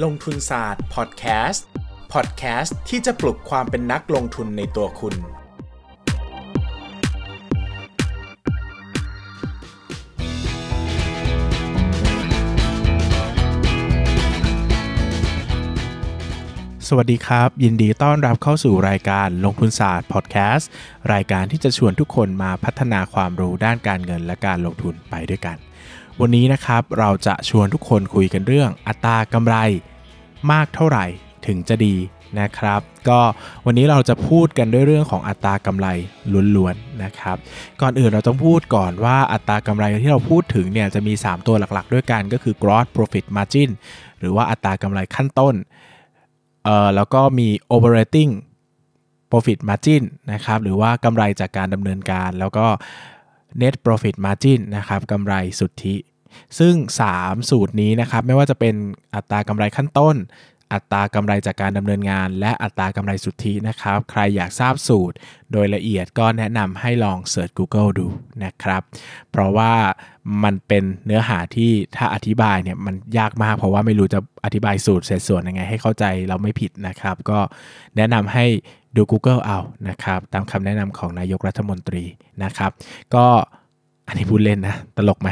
ลงทุนศาสตร์พอดแคสต์พอดแคสต์ที่จะปลุกความเป็นนักลงทุนในตัวคุณ สวัสดีครับ ยินดีต้อนรับเข้าสู่รายการลงทุนศาสตร์พอดแคสต์รายการที่จะชวนทุกคนมาพัฒนาความรู้ด้านการเงินและการลงทุนไปด้วยกัน วันนี้นะครับเราจะชวนทุกคนคุยกันเรื่องอัตรากำไรมากเท่าไหร่ถึงจะดีนะครับ ก็วันนี้เราจะพูดกันด้วยเรื่องของอัตรากำไรล้วนๆนะครับ ก่อนอื่นเราต้องพูดก่อนว่าอัตรากำไรที่เราพูดถึงเนี่ยจะมี 3 ตัวหลักๆ ด้วยกันก็คือ gross profit margin หรือว่าอัตรากำไรขั้นต้นเอ่อแล้วก็มี operating profit margin นะครับหรือว่ากำไรจากการดำเนินการแล้วก็ net profit margin นะครับกำไรสุทธิ ซึ่ง 3 สูตรนี้นะครับไม่ว่าจะเป็นอัตรากำไรขั้นต้น อัตรากำไรจากการดำเนินงาน และอัตรากำไรสุทธินะครับ ใครอยากทราบสูตรโดยละเอียดก็แนะนำให้ลองเสิร์ช Google ดูนะครับ เพราะว่ามันเป็นเนื้อหาที่ถ้าอธิบายเนี่ยมันยากมากเพราะว่าไม่รู้จะอธิบายสูตรเศษส่วนยังไงให้เข้าใจเราไม่ผิดนะครับ ก็แนะนำให้ ดู Google เอานะครับตามคำแนะนำของนายกรัฐมนตรีนะครับ ก็อันนี้พูดเล่นนะ ตลกไหม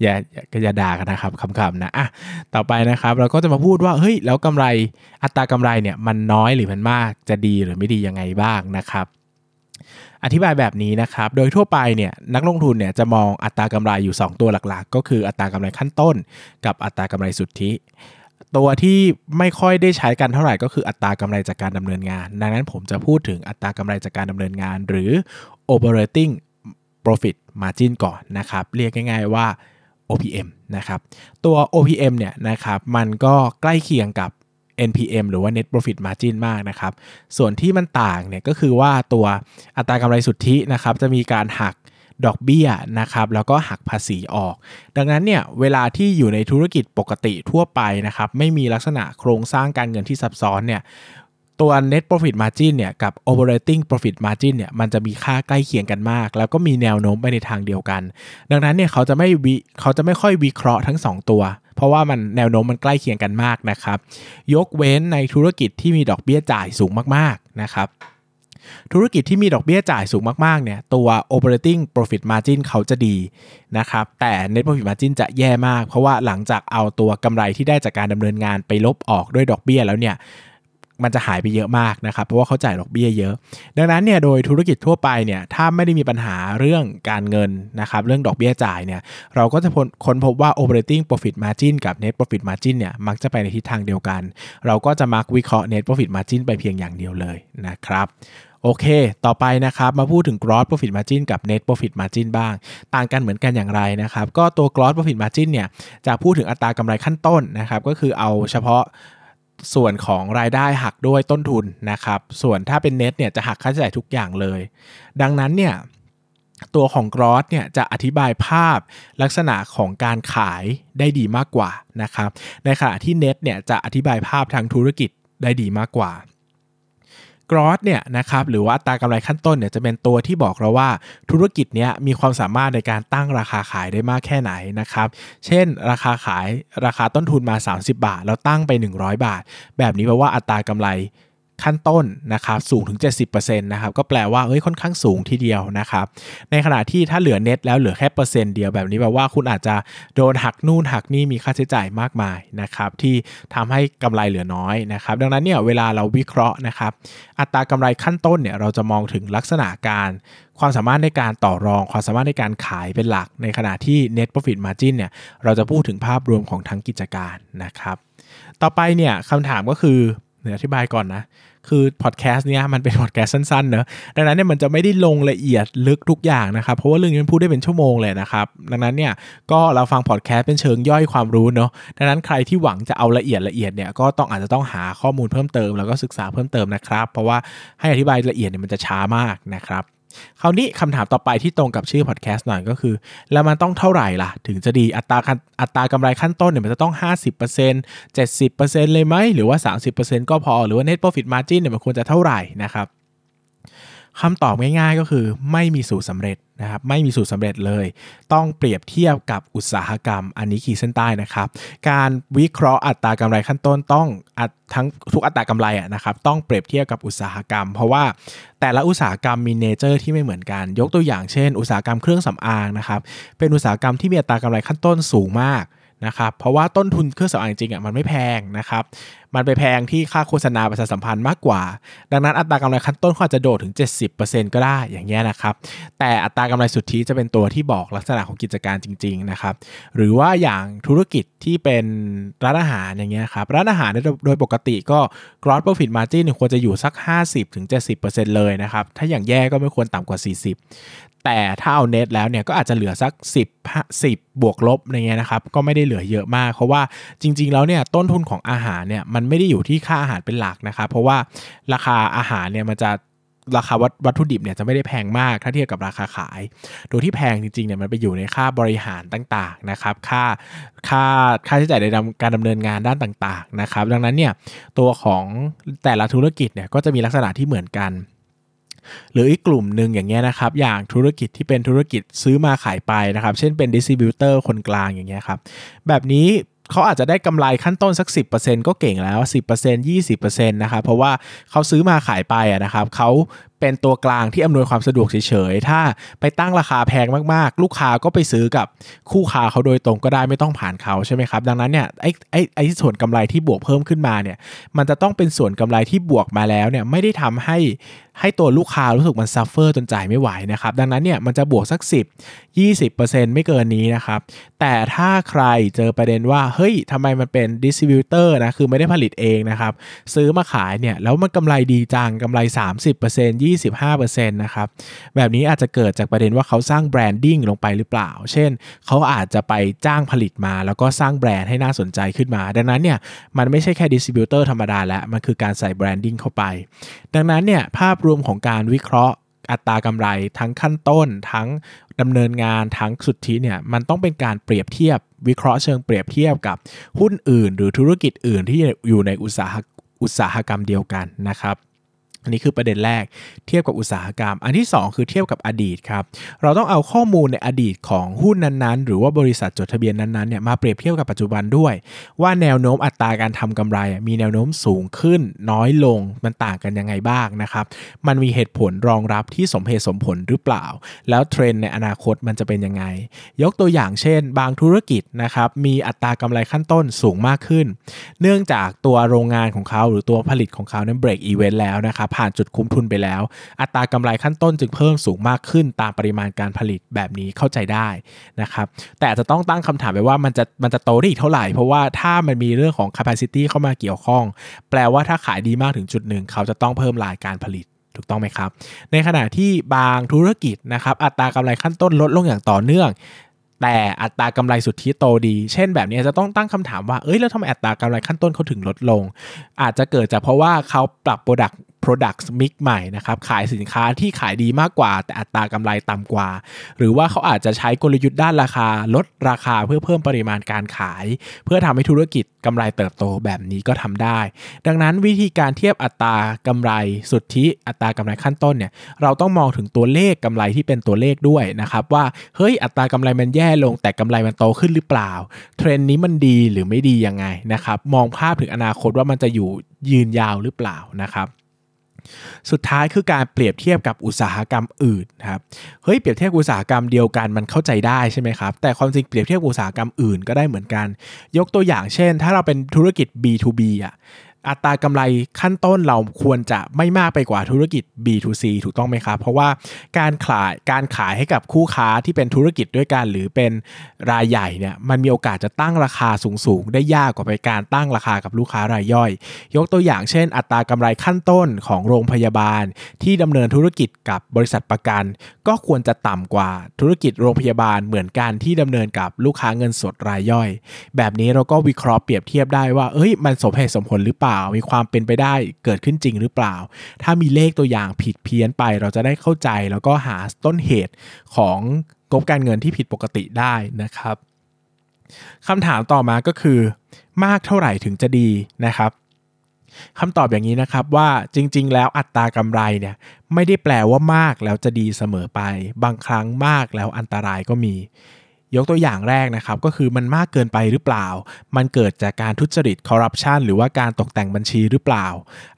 อย่าก็อย่าด่ากันนะครับคำๆนะอะต่อไปนะครับ เราก็จะมาพูดว่าเฮ้ยแล้วกำไรอัตรากำไรเนี่ยมันน้อยหรือมันมากจะดีหรือไม่ดียังไงบ้างนะครับอธิบายแบบนี้นะครับ โดยทั่วไปเนี่ยนักลงทุนเนี่ยจะมองอัตรากำไรอยู่ 2 ตัวหลักๆ ก็คืออัตรากำไรขั้นต้น กับอัตรากำไรสุทธิ ตัวที่ไม่ค่อยได้ใช้กันเท่าไหร่ก็คืออัตรากำไรจากการดำเนินงาน ดังนั้นผมจะพูดถึงอัตรากำไรจากการดำเนินงาน หรือ operating profit margin ก่อนนะครับ เรียกง่าย ๆว่า OPM นะครับตัว OPM เนี่ยนะครับมันก็ใกล้เคียงกับ NPM หรือว่า net profit margin มากนะครับ ส่วนที่มันต่างเนี่ยก็คือว่าตัวอัตรากำไรสุทธินะครับจะมีการหัก ดอกเบี้ยนะครับแล้วก็หักภาษีออก ดังนั้นเนี่ยเวลาที่อยู่ในธุรกิจปกติทั่วไปนะครับไม่มีลักษณะโครงสร้างการเงินที่ซับซ้อนเนี่ยตัว net profit margin เนี่ยกับ operating profit margin เนี่ยมันจะมีค่าใกล้เคียงกันมาก แล้วก็มีแนวโน้มไปในทางเดียวกัน ดังนั้นเนี่ยเขาจะไม่วิเขาจะไม่ค่อยวิเคราะห์ทั้ง 2 ตัว เพราะว่ามันแนวโน้มมันใกล้เคียงกันมากนะครับ ยกเว้นในธุรกิจที่มีดอกเบี้ยจ่ายสูงมากๆนะครับ ธุรกิจที่มีดอกเบี้ยจ่ายสูงมากๆเนี่ยตัว operating profit margin เขาจะดีนะครับแต่ net profit margin จะแย่มาก เพราะว่าหลังจากเอาตัวกำไรที่ได้จากการดำเนินงานไปลบออกด้วยดอกเบี้ยแล้วเนี่ยมันจะหายไปเยอะมากนะครับ เพราะว่าเขาจ่ายดอกเบี้ยเยอะ ดังนั้นเนี่ยโดยธุรกิจทั่วไปเนี่ยถ้าไม่ได้มีปัญหาเรื่องการเงินนะครับเรื่องดอกเบี้ยจ่ายเนี่ยเราก็จะค้นพบว่า operating profit margin กับ net profit margin เนี่ยมักจะไปในทิศทางเดียวกัน เราก็จะมักวิเคราะห์ net profit margin ไปเพียงอย่างเดียวเลยนะครับ โอเค ต่อไปนะครับ มาพูดถึง gross profit margin กับ net profit margin บ้าง ต่างกันเหมือนกันอย่างไรนะครับ ก็ตัว gross profit margin เนี่ย จะพูดถึงอัตรากำไรขั้นต้นนะครับ ก็คือเอาเฉพาะส่วนของรายได้หักด้วยต้นทุนนะครับ ส่วนถ้าเป็น net เนี่ยจะหักค่าใช้จ่ายทุกอย่างเลย ดังนั้นเนี่ยตัวของ gross เนี่ยจะอธิบายภาพลักษณะของการขายได้ดีมากกว่านะครับ ในขณะที่ net เนี่ยจะอธิบายภาพทางธุรกิจได้ดีมากกว่า กรอสเนี่ยนะครับหรือว่าตากำไรขั้นต้นเนี่ยจะเป็นตัวที่บอกเราว่าธุรกิจเนี้ยมีความสามารถในการตั้งราคาขายได้มากแค่ไหนนะครับเช่น ราคาขายราคาต้นทุนมา 30 บาท แล้วตั้งไป 100 บาท แบบนี้แปลว่าอัตรากำไร ขั้นต้นนะครับสูงถึง 70%นะครับก็แปลว่าเอ้ยค่อนข้างสูงทีเดียวนะครับในขณะที่ถ้าเหลือเน็ตแล้วเหลือแค่เปอร์เซ็นต์เดียวแบบนี้แปลว่าคุณอาจจะโดนหักนู่นหักนี่มีค่าใช้จ่ายมากมายนะครับที่ทำให้กำไรเหลือน้อยนะครับดังนั้นเนี่ยเวลาเราวิเคราะห์นะครับอัตรากำไรขั้นต้นเนี่ยเราจะมองถึงลักษณะการความสามารถในการต่อรอง ความสามารถในการขายเป็นหลัก ในขณะที่ net profit margin เนี่ยเราจะพูดถึงภาพรวมของทั้งกิจการนะครับ ต่อไปเนี่ยคำถามก็คือ เดี๋ยวอธิบายก่อนนะ คือพอดแคสต์เนี้ยมันเป็นพอดแคสต์สั้นๆเนอะดังนั้นเนี่ยมันจะไม่ได้ลงละเอียดลึกทุกอย่างนะครับ เพราะว่าเรื่องนี้มันพูดได้เป็นชั่วโมงเลยนะครับ ดังนั้นเนี่ยก็เราฟังพอดแคสต์เป็นเชิงย่อยความรู้เนอะดังนั้นใครที่หวังจะเอาละเอียดละเอียดเนี่ยก็ต้องอาจจะต้องหาข้อมูลเพิ่มเติม แล้วก็ศึกษาเพิ่มเติมนะครับ เพราะว่าให้อธิบายละเอียดเนี่ยมันจะช้ามากนะครับ คราวนี้คำถามต่อไปที่ตรงกับชื่อพอดแคสต์หน่อยก็คือ แล้วมันต้องเท่าไหร่ล่ะ ถึงจะดีอัตราอัตรากำไรขั้นต้นเนี่ยมันจะต้อง 50% 70%เลยไหมหรือว่า 30%ก็พอหรือว่า net profit margin เนี่ยมันควรจะเท่าไหร่นะครับ คำตอบง่ายๆก็คือไม่มีสูตรสำเร็จนะครับไม่มีสูตรสำเร็จเลย ต้องเปรียบเทียบกับอุตสาหกรรม อันนี้ขีดเส้นใต้นะครับ การวิเคราะห์อัตรากำไรขั้นต้นต้องทั้งทุกอัตรากำไรนะครับต้องเปรียบเทียบกับอุตสาหกรรม เพราะว่าแต่ละอุตสาหกรรมมีเนเจอร์ที่ไม่เหมือนกัน ยกตัวอย่างเช่น อุตสาหกรรมเครื่องสำอางนะครับเป็นอุตสาหกรรมที่มีอัตรากำไรขั้นต้นสูงมาก นะครับเพราะว่าต้นทุนเครื่องสำอางจริงอะมันไม่แพงนะครับมันไปแพงที่ค่าโฆษณาประชาสัมพันธ์มากกว่า ดังนั้นอัตรากำไรขั้นต้นเขาอาจจะโดดถึง 70%ก็ได้อย่างเงี้ยนะครับแต่อัตรากำไรสุทธิจะเป็นตัวที่บอกลักษณะของกิจการจริงๆนะครับหรือว่าอย่างธุรกิจที่เป็นร้านอาหารอย่างเงี้ยครับร้านอาหารโดยปกติก็ gross profit margin ควรจะอยู่สัก 50-70%เลยนะครับถ้าอย่างแย่ก็ไม่ควรต่ำกว่า 40 แต่ถ้าเอาเน็ตแล้วเนี่ยก็อาจจะเหลือสัก 10 10 บวกลบอะไรเงี้ยนะครับก็ไม่ได้เหลือเยอะมากเพราะว่าจริง ๆ แล้วเนี่ยต้นทุนของอาหารเนี่ยมันไม่ได้อยู่ที่ค่าอาหารเป็นหลักนะครับเพราะว่าราคาอาหารเนี่ยมันจะราคาวัตถุดิบเนี่ยจะไม่ได้แพงมากถ้าเทียบกับราคาขายโดยที่แพงจริงๆเนี่ยมันไปอยู่ในค่าบริหารต่างๆนะครับ ค่าค่าค่าใช้จ่ายในการดำเนินงานด้านต่างๆนะครับ ดังนั้นเนี่ยตัวของแต่ละธุรกิจเนี่ยก็จะมีลักษณะที่เหมือนกัน หรืออีกกลุ่มหนึ่งอย่างเงี้ยนะครับ อย่างธุรกิจที่เป็นธุรกิจซื้อมาขายไปนะครับ เช่นเป็นดิสติบิวเตอร์คนกลางอย่างเงี้ยครับ แบบนี้เขาอาจจะได้กำไรขั้นต้นสัก 10%ก็เก่งแล้ว 10% 20%นะครับ เพราะว่าเขาซื้อมาขายไปนะครับเขา เป็นตัวกลางที่อำนวยความสะดวกเฉยๆ ถ้าไปตั้งราคาแพงมากๆ ลูกค้าก็ไปซื้อกับคู่ค้าเขาโดยตรงก็ได้ไม่ต้องผ่านเขาใช่ไหมครับ ดังนั้นเนี่ยไอ้ไอ้ไอ้ส่วนกำไรที่บวกเพิ่มขึ้นมาเนี่ย มันจะต้องเป็นส่วนกำไรที่บวกมาแล้วเนี่ยไม่ได้ทำให้ให้ตัวลูกค้ารู้สึกมัน suffer จนจ่ายไม่ไหวนะครับ ดังนั้นเนี่ยมันจะบวกสัก 10 20%ไม่เกินนี้นะครับ แต่ถ้าใครเจอประเด็นว่า เฮ้ยทำไมมันเป็น distributor นะ คือไม่ได้ผลิตเองนะครับ ซื้อมาขายเนี่ย แล้วมันกำไรดีจังกำไร 30% 25%นะครับแบบนี้อาจจะเกิดจากประเด็นว่าเขาสร้าง branding ลงไปหรือเปล่า เช่น เขาอาจจะไปจ้างผลิตมา แล้วก็สร้างแบรนด์ให้น่าสนใจขึ้นมา ดังนั้นเนี่ยมันไม่ใช่แค่ distributor ธรรมดาแล้ว มันคือการใส่ branding เข้าไป ดังนั้นเนี่ยภาพรวมของการวิเคราะห์อัตรากำไรทั้งขั้นต้น ทั้งดำเนินงานทั้งสุทธิเนี่ยมันต้องเป็นการเปรียบเทียบ วิเคราะห์เชิงเปรียบเทียบกับหุ้นอื่น หรือธุรกิจอื่นที่อยู่ในอุตสาหอุตสาหกรรมเดียวกันนะครับ อันนี้คือประเด็นแรกเทียบกับอุตสาหกรรม อันที่ 2 คือเทียบกับอดีตครับ เราต้องเอาข้อมูลในอดีตของหุ้นนั้นๆ หรือว่าบริษัทจดทะเบียนนั้นๆเนี่ยมาเปรียบเทียบกับปัจจุบันด้วย ว่าแนวโน้มอัตราการทำกำไรมีแนวโน้มสูงขึ้น น้อยลงมันต่างกันยังไงบ้างนะครับ มันมีเหตุผลรองรับที่สมเหตุสมผลหรือเปล่า แล้วเทรนในอนาคตมันจะเป็นยังไง ยกตัวอย่างเช่น บางธุรกิจนะครับมีอัตรากำไรขั้นต้นสูงมากขึ้น เนื่องจากตัวโรงงานของเขาหรือตัวผลิตของเขานั้นเบรกอีเวนต์แล้วนะครับผ่านจุดคุ้มทุนไปแล้ว อัตรากำไรขั้นต้นจึงเพิ่มสูงมากขึ้นตามปริมาณการผลิตแบบนี้เข้าใจได้นะครับแต่อาจจะต้องตั้งคำถามไปว่ามันจะมันจะโตได้อีกเท่าไหร่ เพราะว่าถ้ามันมีเรื่องของ capacity เข้ามาเกี่ยวข้อง แปลว่าถ้าขายดีมากถึงจุดหนึ่ง เขาจะต้องเพิ่มรายการผลิตถูกต้องไหมครับ ในขณะที่บางธุรกิจนะครับอัตรากำไรขั้นต้นลดลงอย่างต่อเนื่อง แต่อัตรากำไรสุทธิโตดี เช่นแบบนี้จะต้องตั้งคำถามว่าเอ้ยแล้วทำไมอัตรากำไรขั้นต้นเขาถึงลดลง อาจจะเกิดจากเพราะว่าเขาปรับโปรดักต์ Product Mix ใหม่นะครับขายสินค้าที่ขายดีมากกว่า แต่อัตรากำไรต่ำกว่า หรือว่าเขาอาจจะใช้กลยุทธ์ด้านราคา ลดราคาเพื่อเพิ่มปริมาณการขาย เพื่อทำให้ธุรกิจกำไรเติบโตแบบนี้ก็ทำได้ ดังนั้นวิธีการเทียบอัตรากำไรสุทธิอัตรากำไรขั้นต้นเนี่ยเราต้องมองถึงตัวเลขกำไรที่เป็นตัวเลขด้วยนะครับว่าเฮ้ยอัตรากำไรมันแย่ลง แต่กำไรมันโตขึ้นหรือเปล่า เทรนนี้มันดีหรือไม่ดียังไงนะครับมองภาพถึงอนาคตว่ามันจะอยู่ยืนยาวหรือเปล่านะครับ สุดท้ายคือการเปรียบเทียบกับอุตสาหกรรมอื่นครับเฮ้ยเปรียบเทียบอุตสาหกรรมเดียวกันมันเข้าใจได้ใช่ไหมครับแต่ความจริงเปรียบเทียบอุตสาหกรรมอื่นก็ได้เหมือนกัน ยกตัวอย่างเช่น ถ้าเราเป็นธุรกิจ B2B อะ อัตรากำไรขั้นต้นเราควรจะไม่มากไปกว่าธุรกิจ B2C ถูกต้องไหมครับ เพราะว่าการขายการขายให้กับคู่ค้าที่เป็นธุรกิจด้วยกันหรือเป็นรายใหญ่เนี่ยมันมีโอกาสจะตั้งราคาสูงๆ ได้ยากกว่าไปการตั้งราคากับลูกค้ารายย่อย ยกตัวอย่างเช่น อัตรากำไรขั้นต้นของโรงพยาบาล ที่ดำเนินธุรกิจกับบริษัทประกัน ก็ควรจะต่ำกว่าธุรกิจโรงพยาบาลเหมือนกันที่ดำเนินกับลูกค้าเงินสดรายย่อย แบบนี้เราก็วิเคราะห์เปรียบเทียบได้ว่าเอ้ยมันสมเหตุสมผลหรือเปล่ามีความเป็นไปได้เกิดขึ้นจริงหรือเปล่า ถ้ามีเลขตัวอย่างผิดเพี้ยนไป เราจะได้เข้าใจแล้วก็หาต้นเหตุของงบการเงินที่ผิดปกติได้นะครับคำถามต่อมาก็คือ มากเท่าไหร่ถึงจะดีนะครับคำตอบอย่างนี้นะครับว่าจริง ๆ แล้วอัตรากำไรเนี่ยไม่ได้แปลว่ามากแล้วจะดีเสมอไป บางครั้งมากแล้วอันตรายก็มี ยกตัวอย่างแรกนะครับ ก็คือมันมากเกินไปหรือเปล่า มันเกิดจากการทุจริตคอร์รัปชันหรือว่าการตกแต่งบัญชีหรือเปล่า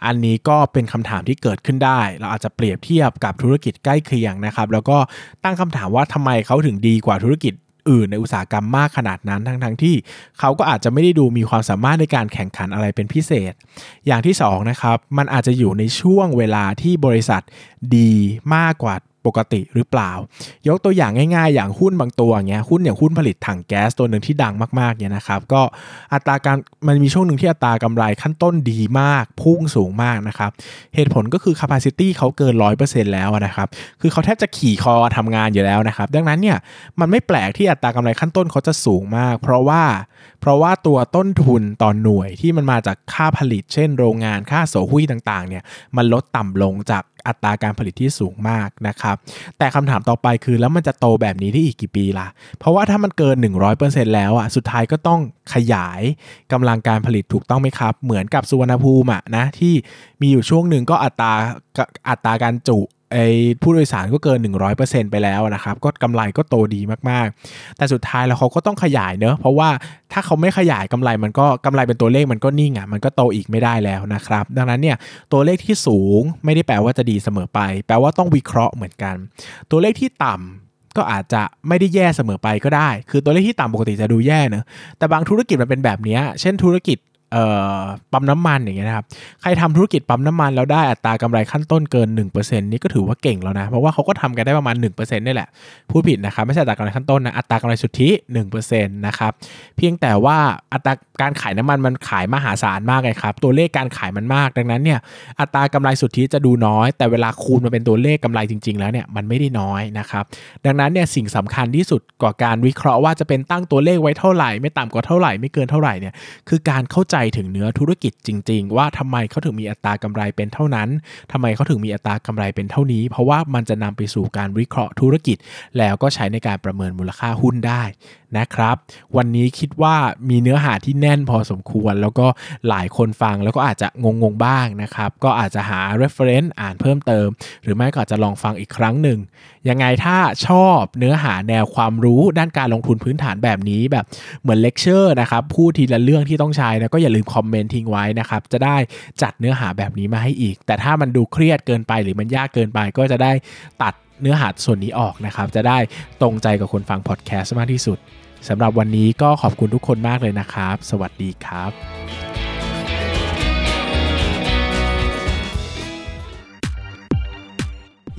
อันนี้ก็เป็นคำถามที่เกิดขึ้นได้ เราอาจจะเปรียบเทียบกับธุรกิจใกล้เคียงนะครับ แล้วก็ตั้งคำถามว่าทำไมเขาถึงดีกว่าธุรกิจอื่นในอุตสาหกรรมมากขนาดนั้นทั้งทั้งที่เขาก็อาจจะไม่ได้ดูมีความสามารถในการแข่งขันอะไรเป็นพิเศษ อย่างที่2นะครับมันอาจจะอยู่ในช่วงเวลาที่บริษัทดีมากกว่า ปกติหรือเปล่า ยกตัวอย่างง่ายๆ อย่างหุ้นบางตัวเงี้ยหุ้นอย่างหุ้นผลิตถังแก๊สตัวหนึ่งที่ดังมากๆเนี่ยนะครับก็อัตราการมันมีช่วงหนึ่งที่อัตรากำไรขั้นต้นดีมาก พุ่งสูงมากนะครับเหตุผลก็คือ capacity เขาเกิน 100%แล้วนะครับคือเขาแทบจะขี่คอทำงานอยู่แล้วนะครับดังนั้นเนี่ยมันไม่แปลกที่อัตรากำไรขั้นต้นเขาจะสูงมาก เพราะว่าเพราะว่าตัวต้นทุนต่อนหน่วยที่มันมาจากค่าผลิต เช่น โรงงานค่าโสหุ้ยต่างๆเนี่ยมันลดต่ำลงจากอัตราการผลิตที่สูงมากนะครับ แต่คำถามต่อไปคือแล้วมันจะโตแบบนี้ได้อีกกี่ปีล่ะ เพราะว่าถ้ามันเกิน 100%แล้วอะสุดท้ายก็ต้องขยายกำลังการผลิตถูกต้องไหมครับ เหมือนกับสุวรรณภูมิอะนะที่มีอยู่ช่วงหนึ่งก็อัตราอัตราการจุ ไอ้ผู้โดยสารก็เกิน 100%ไปแล้วนะครับ ก็กำไรก็โตดีมากๆ แต่สุดท้ายแล้วเขาก็ต้องขยายเนอะเพราะว่าถ้าเขาไม่ขยายกำไรมันก็กำไรเป็นตัวเลขมันก็นิ่งอะมันก็โตอีกไม่ได้แล้วนะครับ ดังนั้นเนี่ยตัวเลขที่สูงไม่ได้แปลว่าจะดีเสมอไป แปลว่าต้องวิเคราะห์เหมือนกัน ตัวเลขที่ต่ำก็อาจจะไม่ได้แย่เสมอไปก็ได้ คือตัวเลขที่ต่ำปกติจะดูแย่เนอะแต่บางธุรกิจมันเป็นแบบนี้ เช่นธุรกิจ ปั๊มน้ำมันอย่างเงี้ยนะครับ ใครทำธุรกิจปั๊มน้ำมันแล้วได้อัตรากำไรขั้นต้นเกิน 1%นี่ก็ถือว่าเก่งแล้วนะ เพราะว่าเขาก็ทำกันได้ประมาณ 1%นี่แหละพูดผิดนะครับไม่ใช่อัตรากำไรขั้นต้นนะอัตรากำไรสุทธิ1%นะครับเพียงแต่ว่าอัตราการขายน้ำมันมันขายมหาศาลมากเลยครับตัวเลขการขายมันมาก ดังนั้นเนี่ยอัตรากำไรสุทธิจะดูน้อย แต่เวลาคูณมาเป็นตัวเลขกำไรจริง ๆ แล้วเนี่ยมันไม่ได้น้อยนะครับดังนั้นเนี่ยสิ่งสำคัญที่สุดกว่าการวิเคราะห์ว่าจะเป็นตั้งตัวเลขไว้เท่าไหร่ ไม่ต่ำกว่าเท่าไหร่ไม่เกินเท่าไหร่เนี่ยคือการเข้าใจถึงเนื้อธุรกิจจริง ๆ ว่าทำไมเขาถึงมีอัตรากำไรเป็นเท่านั้นทำไมเขาถึงมีอัตรากำไรเป็นเท่านี้ เพราะว่ามันจะนำไปสู่การวิเคราะห์ธุรกิจ แล้วก็ใช้ในการประเมินมูลค่าหุ้นได้ นะครับ วันนี้คิดว่ามีเนื้อหาที่แน่นพอสมควร แล้วก็หลายคนฟังแล้วก็อาจจะงงๆบ้างนะครับ ก็อาจจะหา reference อ่านเพิ่มเติม หรือไม่ก็อาจจะลองฟังอีกครั้งหนึ่งยังไงถ้าชอบเนื้อหาแนวความรู้ด้านการลงทุนพื้นฐานแบบนี้แบบเหมือนเลคเชอร์นะครับพูดทีละเรื่องที่ต้องใช้นะก็อย่าลืมคอมเมนต์ทิ้งไว้นะครับจะได้จัดเนื้อหาแบบนี้มาให้อีก แต่ถ้ามันดูเครียดเกินไปหรือมันยากเกินไปก็จะได้ตัด เนื้อหาส่วนนี้ออกนะครับ จะได้ตรงใจกับคนฟังพอดแคสต์มากที่สุดสำหรับวันนี้ก็ขอบคุณทุกคนมากเลยนะครับ สวัสดีครับ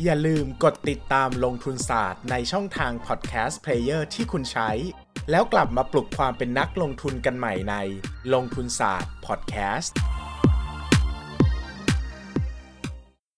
อย่าลืมกดติดตามลงทุนศาสตร์ในช่องทางพอดแคสต์ player ที่คุณใช้ แล้วกลับมาปลุกความเป็นนักลงทุนกันใหม่ในลงทุนศาสตร์พอดแคสต์